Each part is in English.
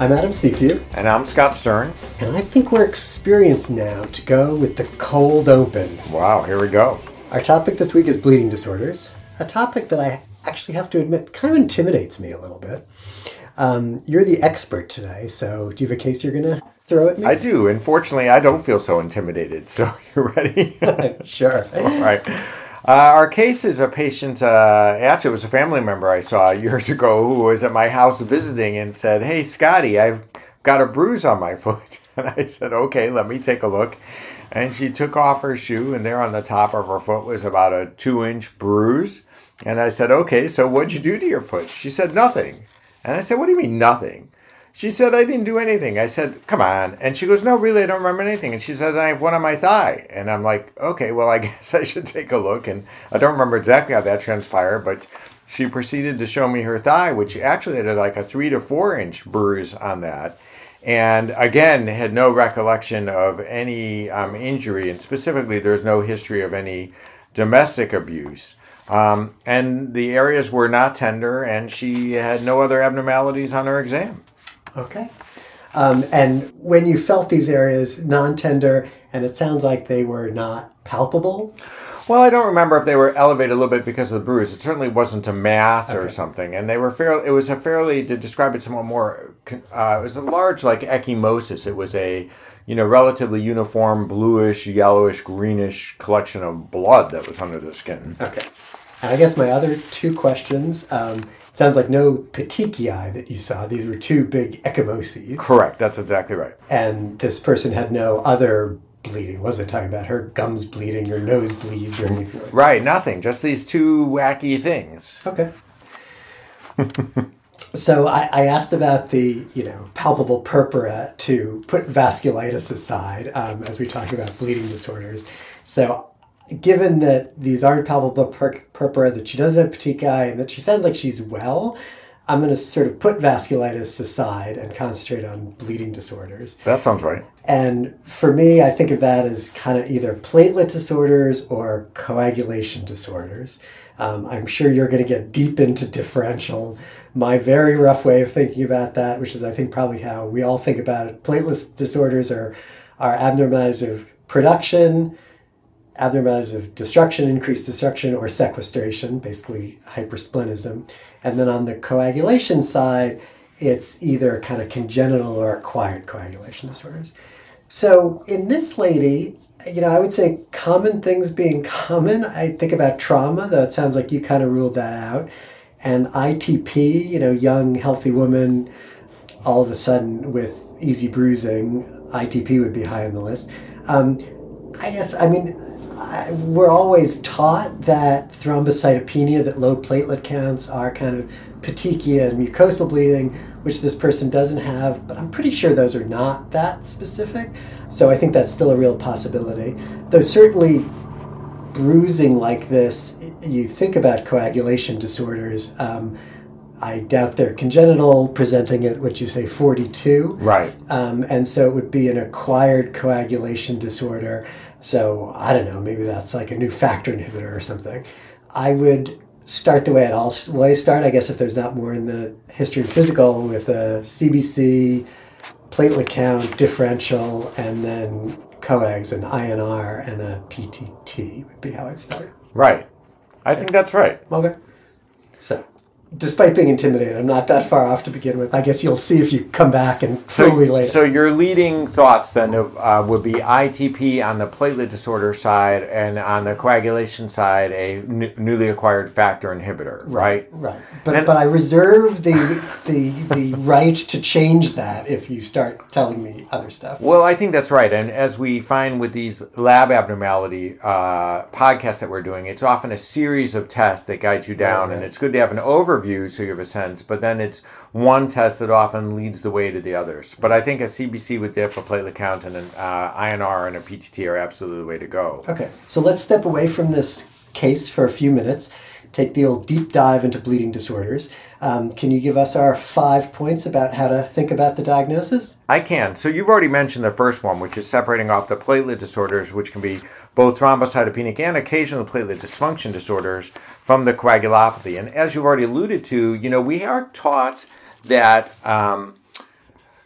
I'm Adam Cifu, And I'm Scott Stern. and I think we're experienced now to go with the cold open. Wow, here we go. Our topic this week is bleeding disorders, a topic that I actually have to admit kind of intimidates me a little bit. Um, you're the expert today, so do you have a case you're going to throw at me? I do. Unfortunately, I don't feel so intimidated. So you ready? sure. All right. Uh, our case is a patient, uh, actually, it was a family member I saw years ago who was at my house visiting and said, Hey, Scotty, I've got a bruise on my foot. And I said, Okay, let me take a look. And she took off her shoe, and there on the top of her foot was about a two inch bruise. And I said, Okay, so what'd you do to your foot? She said, Nothing. And I said, What do you mean, nothing? She said, I didn't do anything. I said, Come on. And she goes, No, really, I don't remember anything. And she said, I have one on my thigh. And I'm like, Okay, well, I guess I should take a look. And I don't remember exactly how that transpired, but she proceeded to show me her thigh, which actually had like a three to four inch bruise on that. And again, had no recollection of any um, injury. And specifically, there's no history of any domestic abuse. Um, and the areas were not tender, and she had no other abnormalities on her exam. Okay. Um, and when you felt these areas non tender, and it sounds like they were not palpable, Well, I don't remember if they were elevated a little bit because of the bruise. It certainly wasn't a mass or something, and they were fairly. It was a fairly to describe it somewhat more. Uh, it was a large like ecchymosis. It was a you know relatively uniform bluish, yellowish, greenish collection of blood that was under the skin. Okay. And I guess my other two questions um, sounds like no petechiae that you saw. These were two big ecchymoses. Correct. That's exactly right. And this person had no other bleeding. Wasn't talking about her gums bleeding or nose bleeds or anything like Right. Nothing. Just these two wacky things. Okay. so I, I asked about the you know palpable purpura to put vasculitis aside um, as we talk about bleeding disorders. So given that these aren't palpable pur- purpura, that she doesn't have petechiae, and that she sounds like she's well, I'm going to sort of put vasculitis aside and concentrate on bleeding disorders. That sounds right. And for me, I think of that as kind of either platelet disorders or coagulation disorders. Um, I'm sure you're going to get deep into differentials. My very rough way of thinking about that, which is I think probably how we all think about it, platelet disorders are, are abnormalities of production, abnormalities of destruction, increased destruction, or sequestration, basically hypersplenism. And then on the coagulation side, it's either kind of congenital or acquired coagulation disorders. So in this lady, you know, I would say common things being common. I think about trauma, though it sounds like you kind of ruled that out. And ITP, you know, young, healthy woman, all of a sudden with easy bruising, ITP would be high on the list. Um, I guess, I mean, I, we're always taught that thrombocytopenia, that low platelet counts are kind of petechia and mucosal bleeding, which this person doesn't have, but I'm pretty sure those are not that specific. So I think that's still a real possibility. Though certainly bruising like this, you think about coagulation disorders. Um, I doubt they're congenital, presenting at what you say 42. Right. Um, and so it would be an acquired coagulation disorder. So I don't know, maybe that's like a new factor inhibitor or something. I would start the way I'd always start, I guess, if there's not more in the history and physical with a CBC, platelet count, differential, and then coags, and INR, and a PTT would be how I'd start. Right. I think that's right. Okay. So, despite being intimidated, I'm not that far off to begin with. I guess you'll see if you come back and me later. So your leading thoughts then uh, would be ITP on the platelet disorder side, and on the coagulation side, a n- newly acquired factor inhibitor, right? Right. But And- but I reserve the the the right to change that if you start telling me other stuff. Well, I think that's right. And as we find with these lab abnormality uh, podcasts that we're doing, it's often a series of tests that guide you down, Right, and it's good to have an overview so you have a sense. But then it's one test that often leads the way to the others. But I think a CBC with diff, a platelet count, and an uh, INR and a PTT are absolutely the way to go. Okay. So let's step away from this case for a few minutes. Take the old deep dive into bleeding disorders. Um, can you give us our five points about how to think about the diagnosis? I can. So you've already mentioned the first one, which is separating off the platelet disorders, which can be both thrombocytopenic and occasional platelet dysfunction disorders from the coagulopathy. And as you've already alluded to, you know, we are taught that um,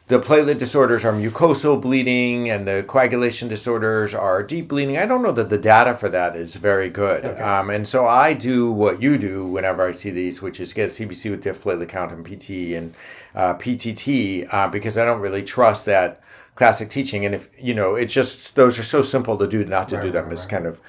the platelet disorders are mucosal bleeding and the coagulation disorders are deep bleeding. I don't know that the data for that is very good. Okay. Um, and so I do what you do whenever I see these, which is get a CBC with diff platelet count and PT and uh, PTT uh, because I don't really trust that classic teaching. And if, you know, it's just, those are so simple to do, not to do them right, is right. kind of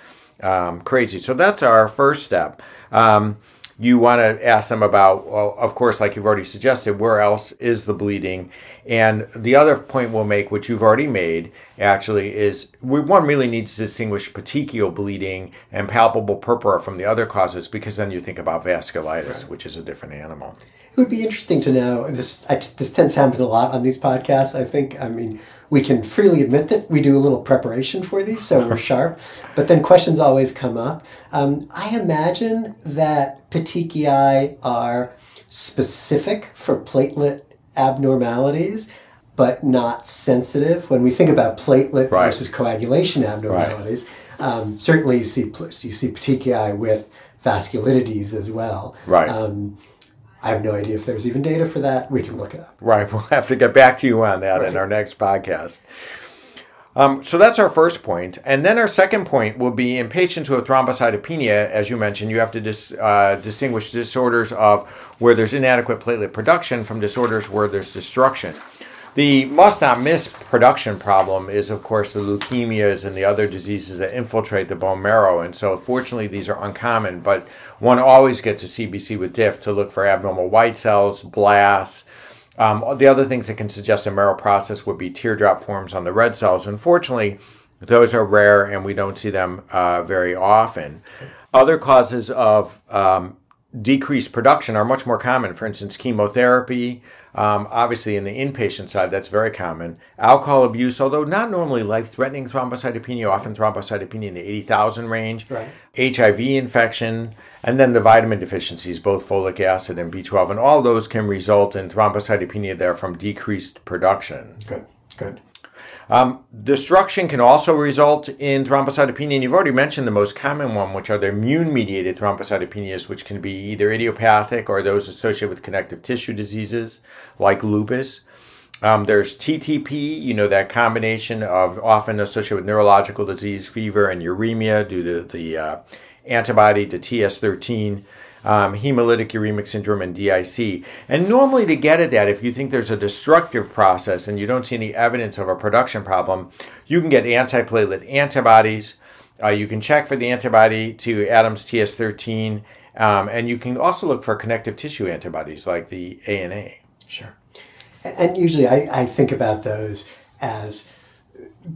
um, crazy. So that's our first step. Um, you want to ask them about, well, of course, like you've already suggested, where else is the bleeding? And the other point we'll make, which you've already made, actually, is we, one really needs to distinguish petechial bleeding and palpable purpura from the other causes because then you think about vasculitis, which is a different animal. It would be interesting to know. This I, this tends to happen a lot on these podcasts. I think. I mean, we can freely admit that we do a little preparation for these, so we're sharp. But then questions always come up. Um, I imagine that petechiae are specific for platelet abnormalities, but not sensitive. When we think about platelet Right. versus coagulation abnormalities, um, certainly you see you see petechiae with vasculitides as well. Right. Um, I have no idea if there's even data for that. We can look it up. Right. We'll have to get back to you on that in our next podcast. Um, so that's our first point. And then our second point will be in patients with thrombocytopenia, as you mentioned, you have to dis, uh, distinguish disorders of where there's inadequate platelet production from disorders where there's destruction. The must not miss production problem is, of course, the leukemias and the other diseases that infiltrate the bone marrow. And so, fortunately, these are uncommon, but one always gets a CBC with DIF to look for abnormal white cells, blasts, um, the other things that can suggest a marrow process would be teardrop forms on the red cells. Unfortunately, those are rare and we don't see them uh, very often. Other causes of um, decreased production are much more common. For instance, chemotherapy, um, obviously in the inpatient side, that's very common. Alcohol abuse, although not normally life threatening thrombocytopenia, often thrombocytopenia in the 80,000 range. Right. HIV infection, and then the vitamin deficiencies, both folic acid and B12, and all those can result in thrombocytopenia there from decreased production. Good. Good. Destruction can also result in thrombocytopenia, and you've already mentioned the most common one, which are the immune mediated thrombocytopenias, which can be either idiopathic or those associated with connective tissue diseases like lupus. Um, there's TTP, you know, that combination of often associated with neurological disease, fever, and uremia due to the uh, antibody to TS13, um, hemolytic uremic syndrome, and DIC. And normally, to get at that, if you think there's a destructive process and you don't see any evidence of a production problem, you can get antiplatelet antibodies. Uh, you can check for the antibody to ADAMTS13, um, and you can also look for connective tissue antibodies like the ANA. Sure. And usually I, I think about those as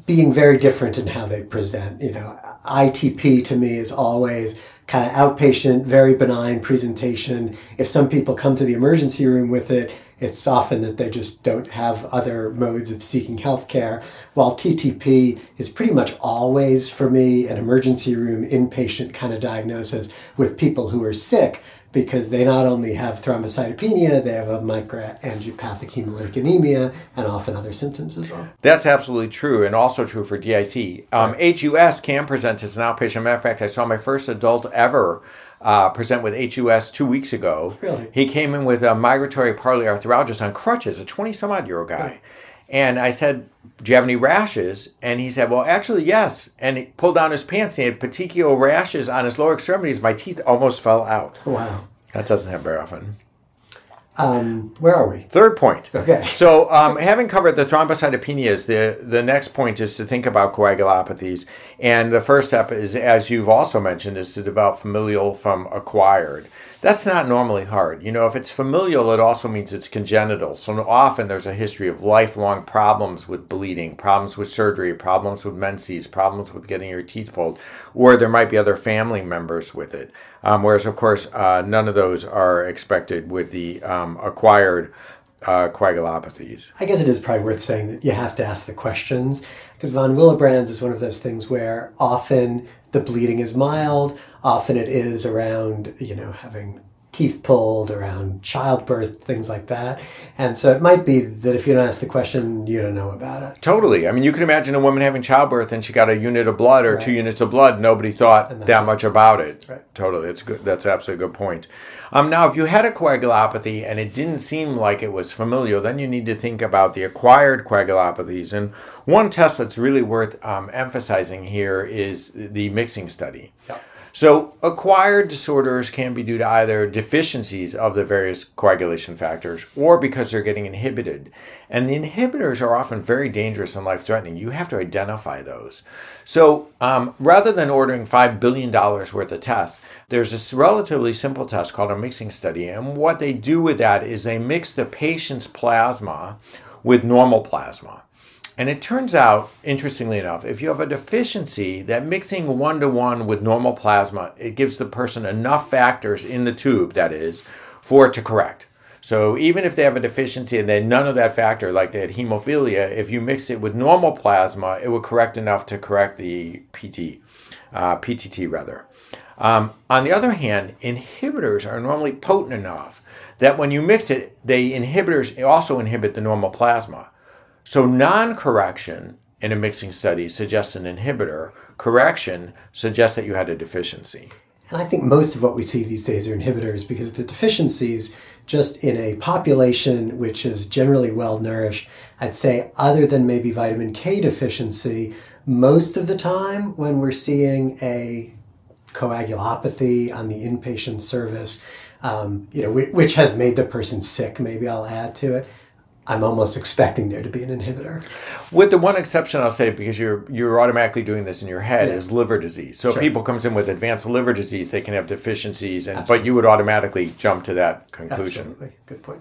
being very different in how they present. You know, ITP to me is always kind of outpatient, very benign presentation. If some people come to the emergency room with it, it's often that they just don't have other modes of seeking health care. While TTP is pretty much always, for me, an emergency room inpatient kind of diagnosis with people who are sick because they not only have thrombocytopenia, they have a microangiopathic hemolytic anemia and often other symptoms as well. That's absolutely true, and also true for DIC. Um, HUS can present as an outpatient. Matter of fact, I saw my first adult ever uh, present with HUS two weeks ago. Really? He came in with a migratory polyarthralgia on crutches, a 20 some odd year old guy. And I said, Do you have any rashes? And he said, Well, actually, yes. And he pulled down his pants. and He had petechial rashes on his lower extremities. My teeth almost fell out. Wow. That doesn't happen very often. Um, where are we? Third point. Okay. So, um, having covered the thrombocytopenias, the, the next point is to think about coagulopathies. And the first step is, as you've also mentioned, is to develop familial from acquired. That's not normally hard. You know, if it's familial, it also means it's congenital. So often there's a history of lifelong problems with bleeding, problems with surgery, problems with menses, problems with getting your teeth pulled, or there might be other family members with it. Um, whereas, of course, uh, none of those are expected with the um, acquired uh, coagulopathies. I guess it is probably worth saying that you have to ask the questions because von Willebrand's is one of those things where often the bleeding is mild, often it is around, you know, having teeth pulled, around childbirth, things like that. And so it might be that if you don't ask the question, you don't know about it. Totally. I mean, you can imagine a woman having childbirth and she got a unit of blood or Right. two units of blood. Nobody thought that it. much about it. Right. Totally. That's good. That's absolutely a good point. Um, now, if you had a coagulopathy and it didn't seem like it was familial, then you need to think about the acquired coagulopathies. And one test that's really worth um, emphasizing here is the mixing study. So, acquired disorders can be due to either deficiencies of the various coagulation factors or because they're getting inhibited. And the inhibitors are often very dangerous and life threatening. You have to identify those. So, um, rather than ordering $5 billion worth of tests, there's this relatively simple test called a mixing study. And what they do with that is they mix the patient's plasma with normal plasma. And it turns out, interestingly enough, if you have a deficiency, that mixing one to one with normal plasma, it gives the person enough factors in the tube, that is, for it to correct. So even if they have a deficiency and then none of that factor, like they had hemophilia, if you mixed it with normal plasma, it would correct enough to correct the PT, uh, PTT rather. Um, on the other hand, inhibitors are normally potent enough that when you mix it, they inhibitors also inhibit the normal plasma. So non-correction in a mixing study suggests an inhibitor. Correction suggests that you had a deficiency. And I think most of what we see these days are inhibitors because the deficiencies, just in a population which is generally well nourished, I'd say, other than maybe vitamin K deficiency, most of the time when we're seeing a coagulopathy on the inpatient service, um, you know, which has made the person sick, maybe I'll add to it. I'm almost expecting there to be an inhibitor. With the one exception I'll say, because you're you're automatically doing this in your head, Yeah. is liver disease. So Sure. if people comes in with advanced liver disease, they can have deficiencies, and but you would automatically jump to that conclusion. Absolutely. Good point.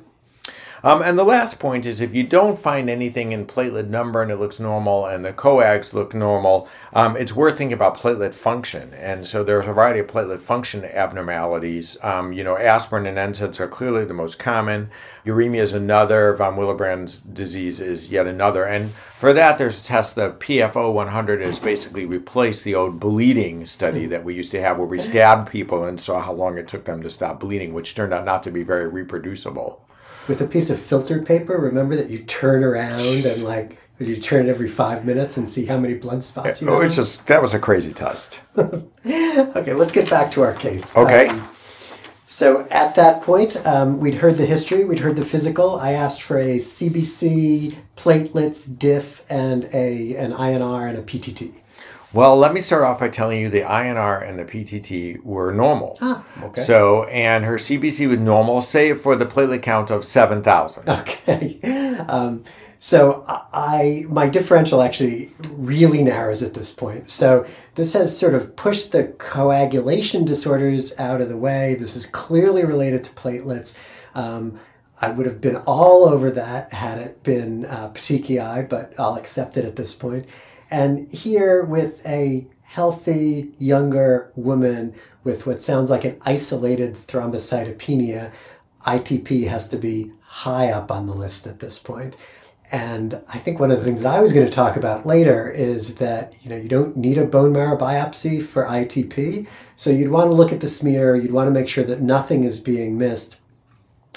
Um, and the last point is if you don't find anything in platelet number and it looks normal and the coags look normal, um, it's worth thinking about platelet function. And so there's a variety of platelet function abnormalities. Um, you know, aspirin and NSAIDs are clearly the most common. Uremia is another. Von Willebrand's disease is yet another. And for that, there's a test. The PFA-100 has basically replaced the old bleeding study that we used to have where we stabbed people and saw how long it took them to stop bleeding, which turned out not to be very reproducible. With a piece of filtered paper remember that you turn around and like you turn it every five minutes and see how many blood spots you It have was just that was a crazy test. okay let's get back to our case Okay. Um, so at that point um, we'd heard the history we'd heard the physical i asked for a cbc platelets diff and a an inr and a ptt Well, let me start off by telling you the INR and the PTT were normal. ah okay So, and her CBC was normal, save for the platelet count of 7,000. Okay. Um, so I my differential actually really narrows at this point. So this has sort of pushed the coagulation disorders out of the way. This is clearly related to platelets. Um, I would have been all over that had it been uh, petechiae, but I'll accept it at this point. And here with a healthy younger woman with what sounds like an isolated thrombocytopenia, ITP has to be high up on the list at this point. And I think one of the things that I was going to talk about later is that you know you don't need a bone marrow biopsy for ITP, so you'd want to look at the smear. You'd want to make sure that nothing is being missed.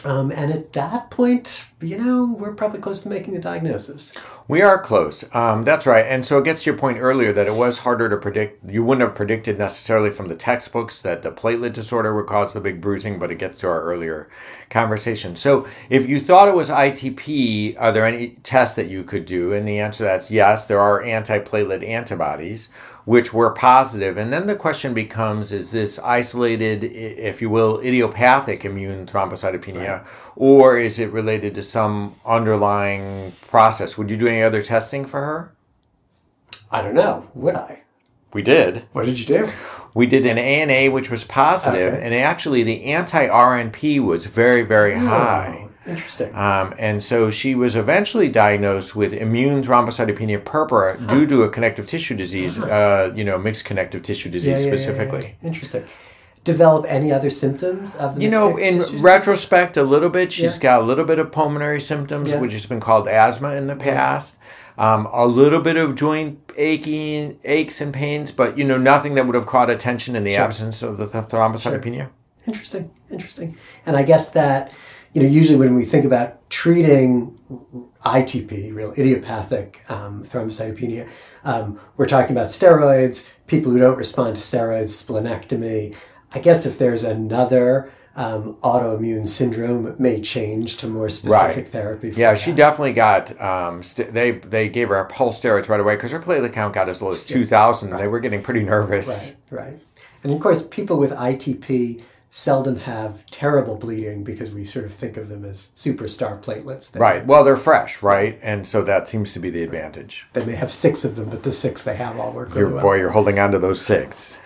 Um, and at that point, you know, we're probably close to making the diagnosis. We are close. Um, that's right. And so it gets to your point earlier that it was harder to predict. You wouldn't have predicted necessarily from the textbooks that the platelet disorder would cause the big bruising, but it gets to our earlier conversation. So if you thought it was ITP, are there any tests that you could do? And the answer to that's yes, there are antiplatelet antibodies which were positive. And then the question becomes is this isolated, if you will, idiopathic immune thrombocytopenia, or is it related to some underlying process? Would you do any other testing for her? I don't know. Would I? We did. What did you do? We did an ANA, which was positive, Okay. and actually the anti RNP was very, very oh. high. Interesting. Um, and so she was eventually diagnosed with immune thrombocytopenia purpura due to a connective tissue disease, uh, you know, mixed connective tissue disease Yeah, yeah, specifically. yeah. Interesting. Develop any other symptoms of the You know, in retrospect, a little bit, she's got a little bit of pulmonary symptoms, which has been called asthma in the past. Um, a little bit of joint aching, aches and pains, but you know, nothing that would have caught attention in the Sure. absence of the th- thrombocytopenia. Interesting. Interesting. And I guess that, you know, usually when we think about treating ITP, real idiopathic um, thrombocytopenia, um, we're talking about steroids, people who don't respond to steroids, splenectomy. I guess if there's another um, autoimmune syndrome, it may change to more specific Right. therapy. Yeah, that. she definitely got. Um, st- they they gave her a pulse steroids right away because her platelet count got as low as two thousand. They were getting pretty nervous. Right, right. And of course, people with ITP seldom have terrible bleeding because we sort of think of them as superstar platelets. They, Right. Well, they're fresh, right? And so that seems to be the advantage. They may have six of them, but the six they have all work really well. boy, you're holding on to those six.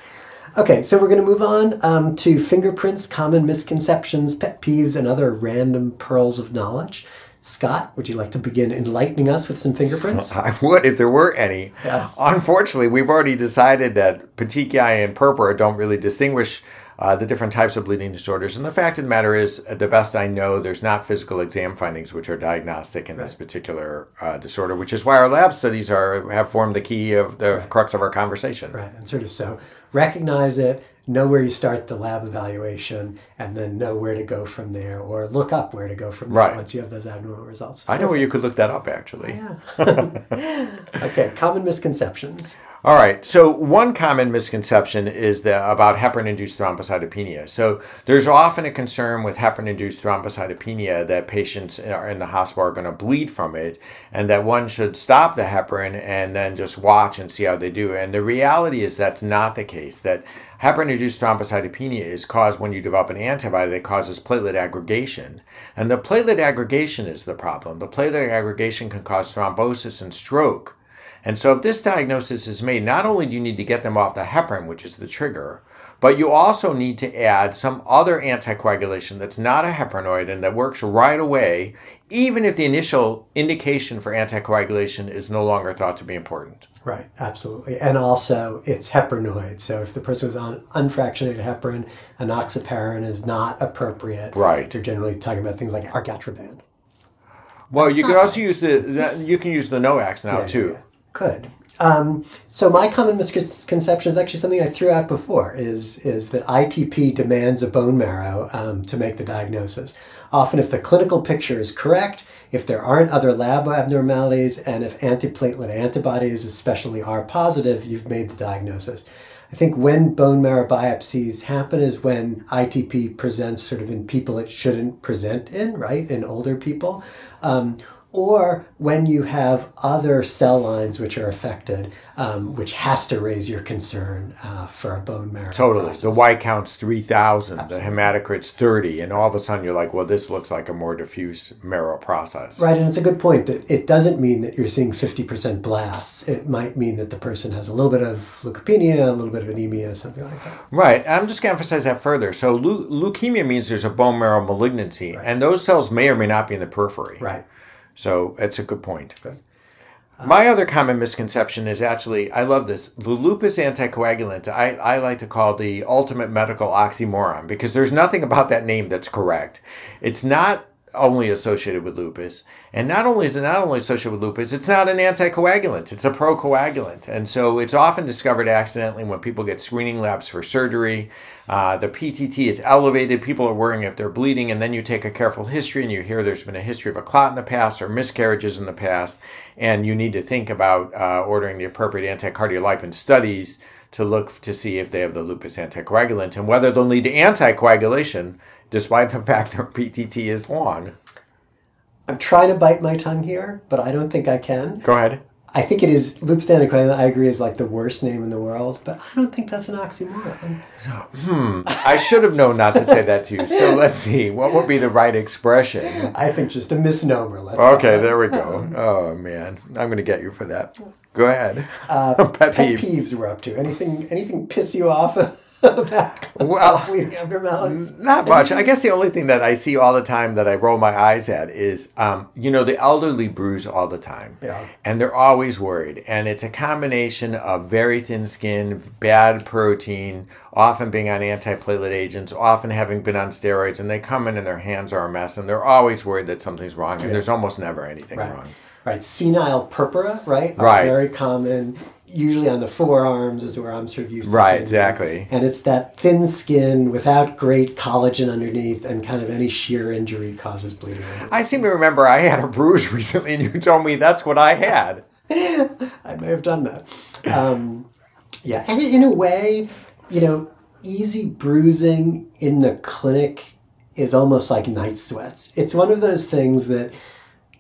Okay, so we're going to move on um, to fingerprints, common misconceptions, pet peeves, and other random pearls of knowledge. Scott, would you like to begin enlightening us with some fingerprints? I would if there were any. Yes. Unfortunately, we've already decided that petechiae and purpura don't really distinguish uh, the different types of bleeding disorders. And the fact of the matter is, uh, the best I know, there's not physical exam findings which are diagnostic in this particular uh, disorder, which is why our lab studies are have formed the key of the crux of our conversation. Right, and sort of so recognize it, know where you start the lab evaluation, and then know where to go from there, or look up where to go from there Right. once you have those abnormal results. I know where you could look that up actually. Yeah. okay, common misconceptions. All right. So one common misconception is that about heparin-induced thrombocytopenia. So there's often a concern with heparin-induced thrombocytopenia that patients in the hospital are going to bleed from it, and that one should stop the heparin and then just watch and see how they do. And the reality is that's not the case. That heparin-induced thrombocytopenia is caused when you develop an antibody that causes platelet aggregation, and the platelet aggregation is the problem. The platelet aggregation can cause thrombosis and stroke. And so, if this diagnosis is made, not only do you need to get them off the heparin, which is the trigger, but you also need to add some other anticoagulation that's not a heparinoid and that works right away, even if the initial indication for anticoagulation is no longer thought to be important. Right, absolutely. And also, it's heparinoid. So if the person was on unfractionated heparin, enoxaparin is not appropriate. Right. They're generally talking about things like argatroban. Well, you can also use the, the you can use the NOACs now Yeah, too. yeah, Could. Um, so my common misconception is actually something I threw out before is is that ITP demands a bone marrow um, to make the diagnosis. Often, if the clinical picture is correct, if there aren't other lab abnormalities, and if antiplatelet antibodies, especially are positive, you've made the diagnosis. I think when bone marrow biopsies happen is when ITP presents sort of in people it shouldn't present in, right? In older people. Um, or when you have other cell lines which are affected, um, which has to raise your concern uh, for a bone marrow. Totally. process. The white count's 3,000, the hematocrit's 30, and all of a sudden you're like, well, this looks like a more diffuse marrow process. Right, and it's a good point that it doesn't mean that you're seeing 50% blasts. It might mean that the person has a little bit of leukopenia, a little bit of anemia, something like that. Right. I'm just going to emphasize that further. So, leu- leukemia means there's a bone marrow malignancy, and those cells may or may not be in the periphery. Right. So, that's a good point. Good. Uh, My other common misconception is actually, I love this. The lupus anticoagulant, I, I like to call the ultimate medical oxymoron because there's nothing about that name that's correct. It's not only associated with lupus, and not only is it not only associated with lupus, it's not an anticoagulant, it's a procoagulant. And so it's often discovered accidentally when people get screening labs for surgery. Uh, the PTT is elevated, people are worrying if they're bleeding, and then you take a careful history and you hear there's been a history of a clot in the past or miscarriages in the past, and you need to think about uh, ordering the appropriate anticardiolipin studies to look to see if they have the lupus anticoagulant. And whether they'll lead to anticoagulation despite the fact that PTT is long. I'm trying to bite my tongue here, but I don't think I can. Go ahead. I think it is lupus anticoagulant. I agree is like the worst name in the world, but I don't think that's an oxymoron. Hmm. I should have known not to say that to you. So let's see. What would be the right expression? I think just a misnomer. Let's Okay, there we go. Oh man, I'm going to get you for that. Go ahead. Uh, Pet pet peeve. peeves we're up to. Anything anything piss you off about Well, bleeding abnormalities? Not much. I guess the only thing that I see all the time that I roll my eyes at is, um, you know, the elderly bruise all the time. Yeah. And they're always worried. And it's a combination of very thin skin, bad protein, often being on antiplatelet agents, often having been on steroids, and they come in and their hands are a mess, and they're always worried that something's wrong. And there's almost never anything Right. wrong. Right. Senile purpura, right? Right. very common usually on the forearms is where I'm sort of used to Right, exactly. And it's that thin skin without great collagen underneath, and kind of any shear injury causes bleeding. I seem to remember I had a bruise recently, and you told me that's what I had. I may have done that. Um, yeah, and in a way, you know, easy bruising in the clinic is almost like night sweats. It's one of those things that,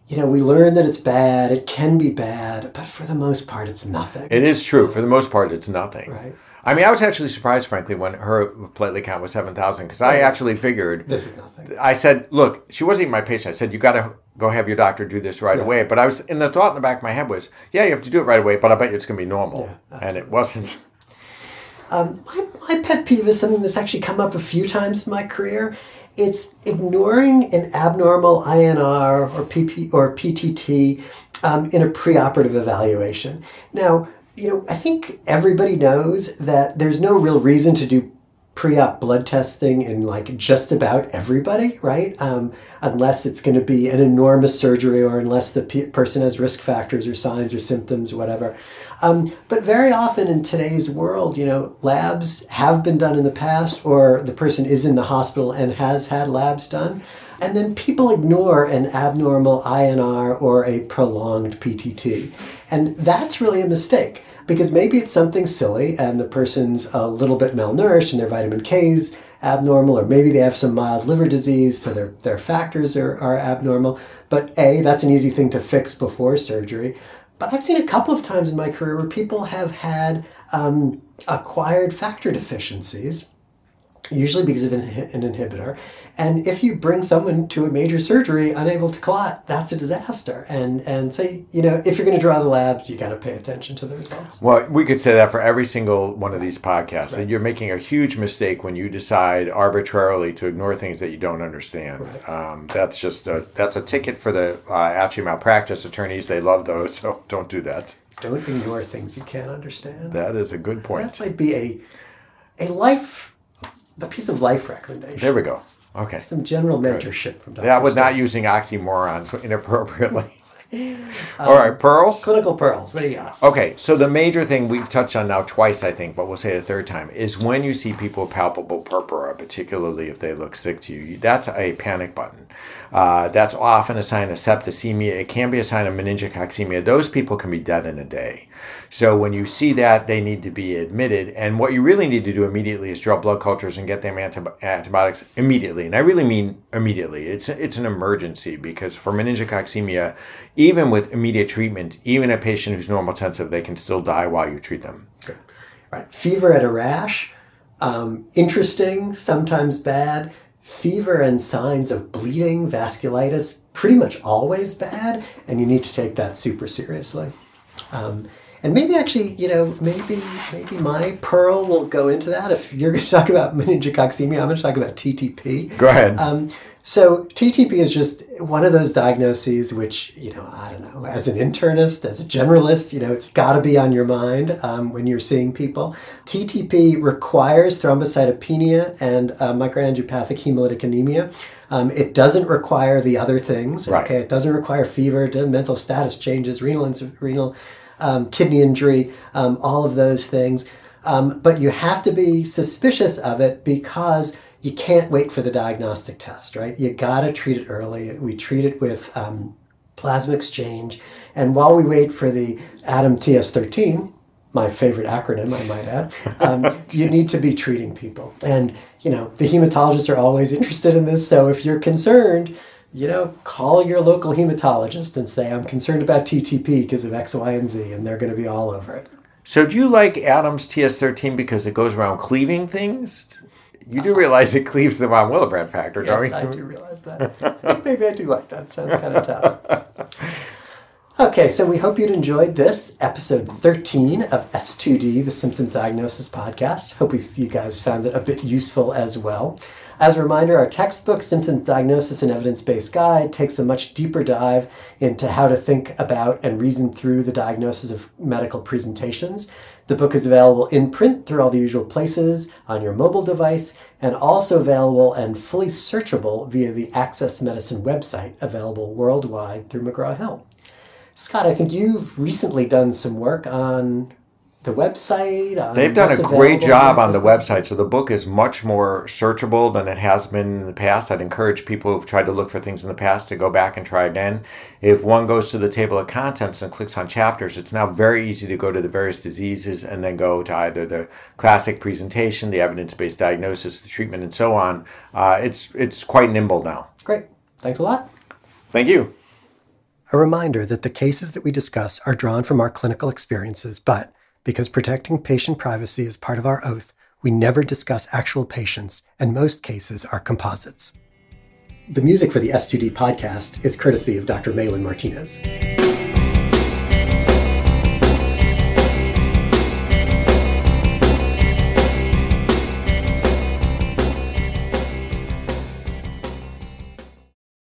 you know, we learn that it's bad, it can be bad, but for the most part, it's nothing. It is true. For the most part, it's nothing. Right. I mean, I was actually surprised, frankly, when her platelet count was 7,000, because I actually figured, This is nothing. I said, look, she wasn't even my patient. I said, you got to go have your doctor do this right Yeah. away. But I was, in the thought in the back of my head was, yeah, you have to do it right away, but I bet you it's going to be normal. Yeah, and it wasn't. Um, my, my pet peeve is something that's actually come up a few times in my career. It's ignoring an abnormal INR or PP or PTT um, in a preoperative evaluation. Now, you know, I think everybody knows that there's no real reason to do pre-op blood testing in like just about everybody, right? Um, unless it's going to be an enormous surgery or unless the pe- person has risk factors or signs or symptoms or whatever. Um, but very often in today's world, you know, labs have been done in the past or the person is in the hospital and has had labs done. And then people ignore an abnormal INR or a prolonged PTT. And that's really a mistake because maybe it's something silly and the person's a little bit malnourished and their vitamin K's abnormal, or maybe they have some mild liver disease, so their, their factors are, are abnormal. But A, that's an easy thing to fix before surgery. But I've seen a couple of times in my career where people have had um, acquired factor deficiencies usually because of an, an inhibitor. And if you bring someone to a major surgery unable to clot, that's a disaster. And and so you know if you're going to draw the labs, you got to pay attention to the results. Well, we could say that for every single one of these podcasts. That you're making a huge mistake when you decide arbitrarily to ignore things that you don't understand. Um, that's just a, that's a ticket for the uh, actually malpractice attorneys. They love those, so don't do that. Don't ignore things you can't understand. That is a good point. That might be a a life a piece of life recommendation. There we go. Okay. Some general mentorship from Dr. That was not using oxymorons inappropriately. Um, All right, pearls. clinical pearls. What do you got? Okay, so the major thing we've touched on now twice, I think, but we'll say it a third time, is when you see people with palpable purpura, particularly if they look sick to you, that's a panic button. Uh, that's often a sign of septicemia. It can be a sign of meningococcemia. Those people can be dead in a day. So when you see that, they need to be admitted. And what you really need to do immediately is draw blood cultures and get them antibi- antibiotics immediately. And I really mean immediately. It's it's an emergency because for meningococcemia, even with immediate treatment, even a patient who's normal sensitive, they can still die while you treat them. Right. Fever and a rash. Um, interesting, sometimes bad. Fever and signs of bleeding, vasculitis, pretty much always bad, and you need to take that super seriously. Um, and maybe actually, you know, maybe maybe my pearl will go into that. If you're going to talk about meningococcemia, I'm going to talk about TTP. Go ahead. Um, so TTP is just one of those diagnoses which, you know, I don't know, as an internist, as a generalist, you know, it's got to be on your mind um, when you're seeing people. TTP requires thrombocytopenia and uh, microangiopathic hemolytic anemia. Um, it doesn't require the other things. Right. Okay, it doesn't require fever, mental status changes, renal renal um, kidney injury, um, all of those things. Um, but you have to be suspicious of it because you can't wait for the diagnostic test, right? You got to treat it early. We treat it with um, plasma exchange. And while we wait for the ADAMTS13, my favorite acronym, I might add, um, you need to be treating people. And, you know, the hematologists are always interested in this. So if you're concerned, you know, call your local hematologist and say, I'm concerned about TTP because of X, Y, and Z, and they're going to be all over it. So do you like ADAMTS13 because it goes around cleaving things? You do realize it cleaves the von Willebrand factor, Yes, don't you? I do realize that. Maybe I do like that. Sounds kind of tough. Okay, so we hope you'd enjoyed this episode 13 of S2D, the Symptom Diagnosis Podcast. Hope you guys found it a bit useful as well. As a reminder, our textbook, Symptom Diagnosis and Evidence Based Guide, takes a much deeper dive into how to think about and reason through the diagnosis of medical presentations. The book is available in print through all the usual places on your mobile device and also available and fully searchable via the Access Medicine website, available worldwide through McGraw Hill. Scott, I think you've recently done some work on the website? on They've done a great job on the website. So the book is much more searchable than it has been in the past. I'd encourage people who've tried to look for things in the past to go back and try again. If one goes to the table of contents and clicks on chapters, it's now very easy to go to the various diseases and then go to either the classic presentation, the evidence-based diagnosis, the treatment, and so on. Uh, it's it's quite nimble now. Great. Thanks a lot. Thank you. A reminder that the cases that we discuss are drawn from our clinical experiences, but because protecting patient privacy is part of our oath, we never discuss actual patients, and most cases are composites. The music for the S2D podcast is courtesy of Dr. Malin Martinez.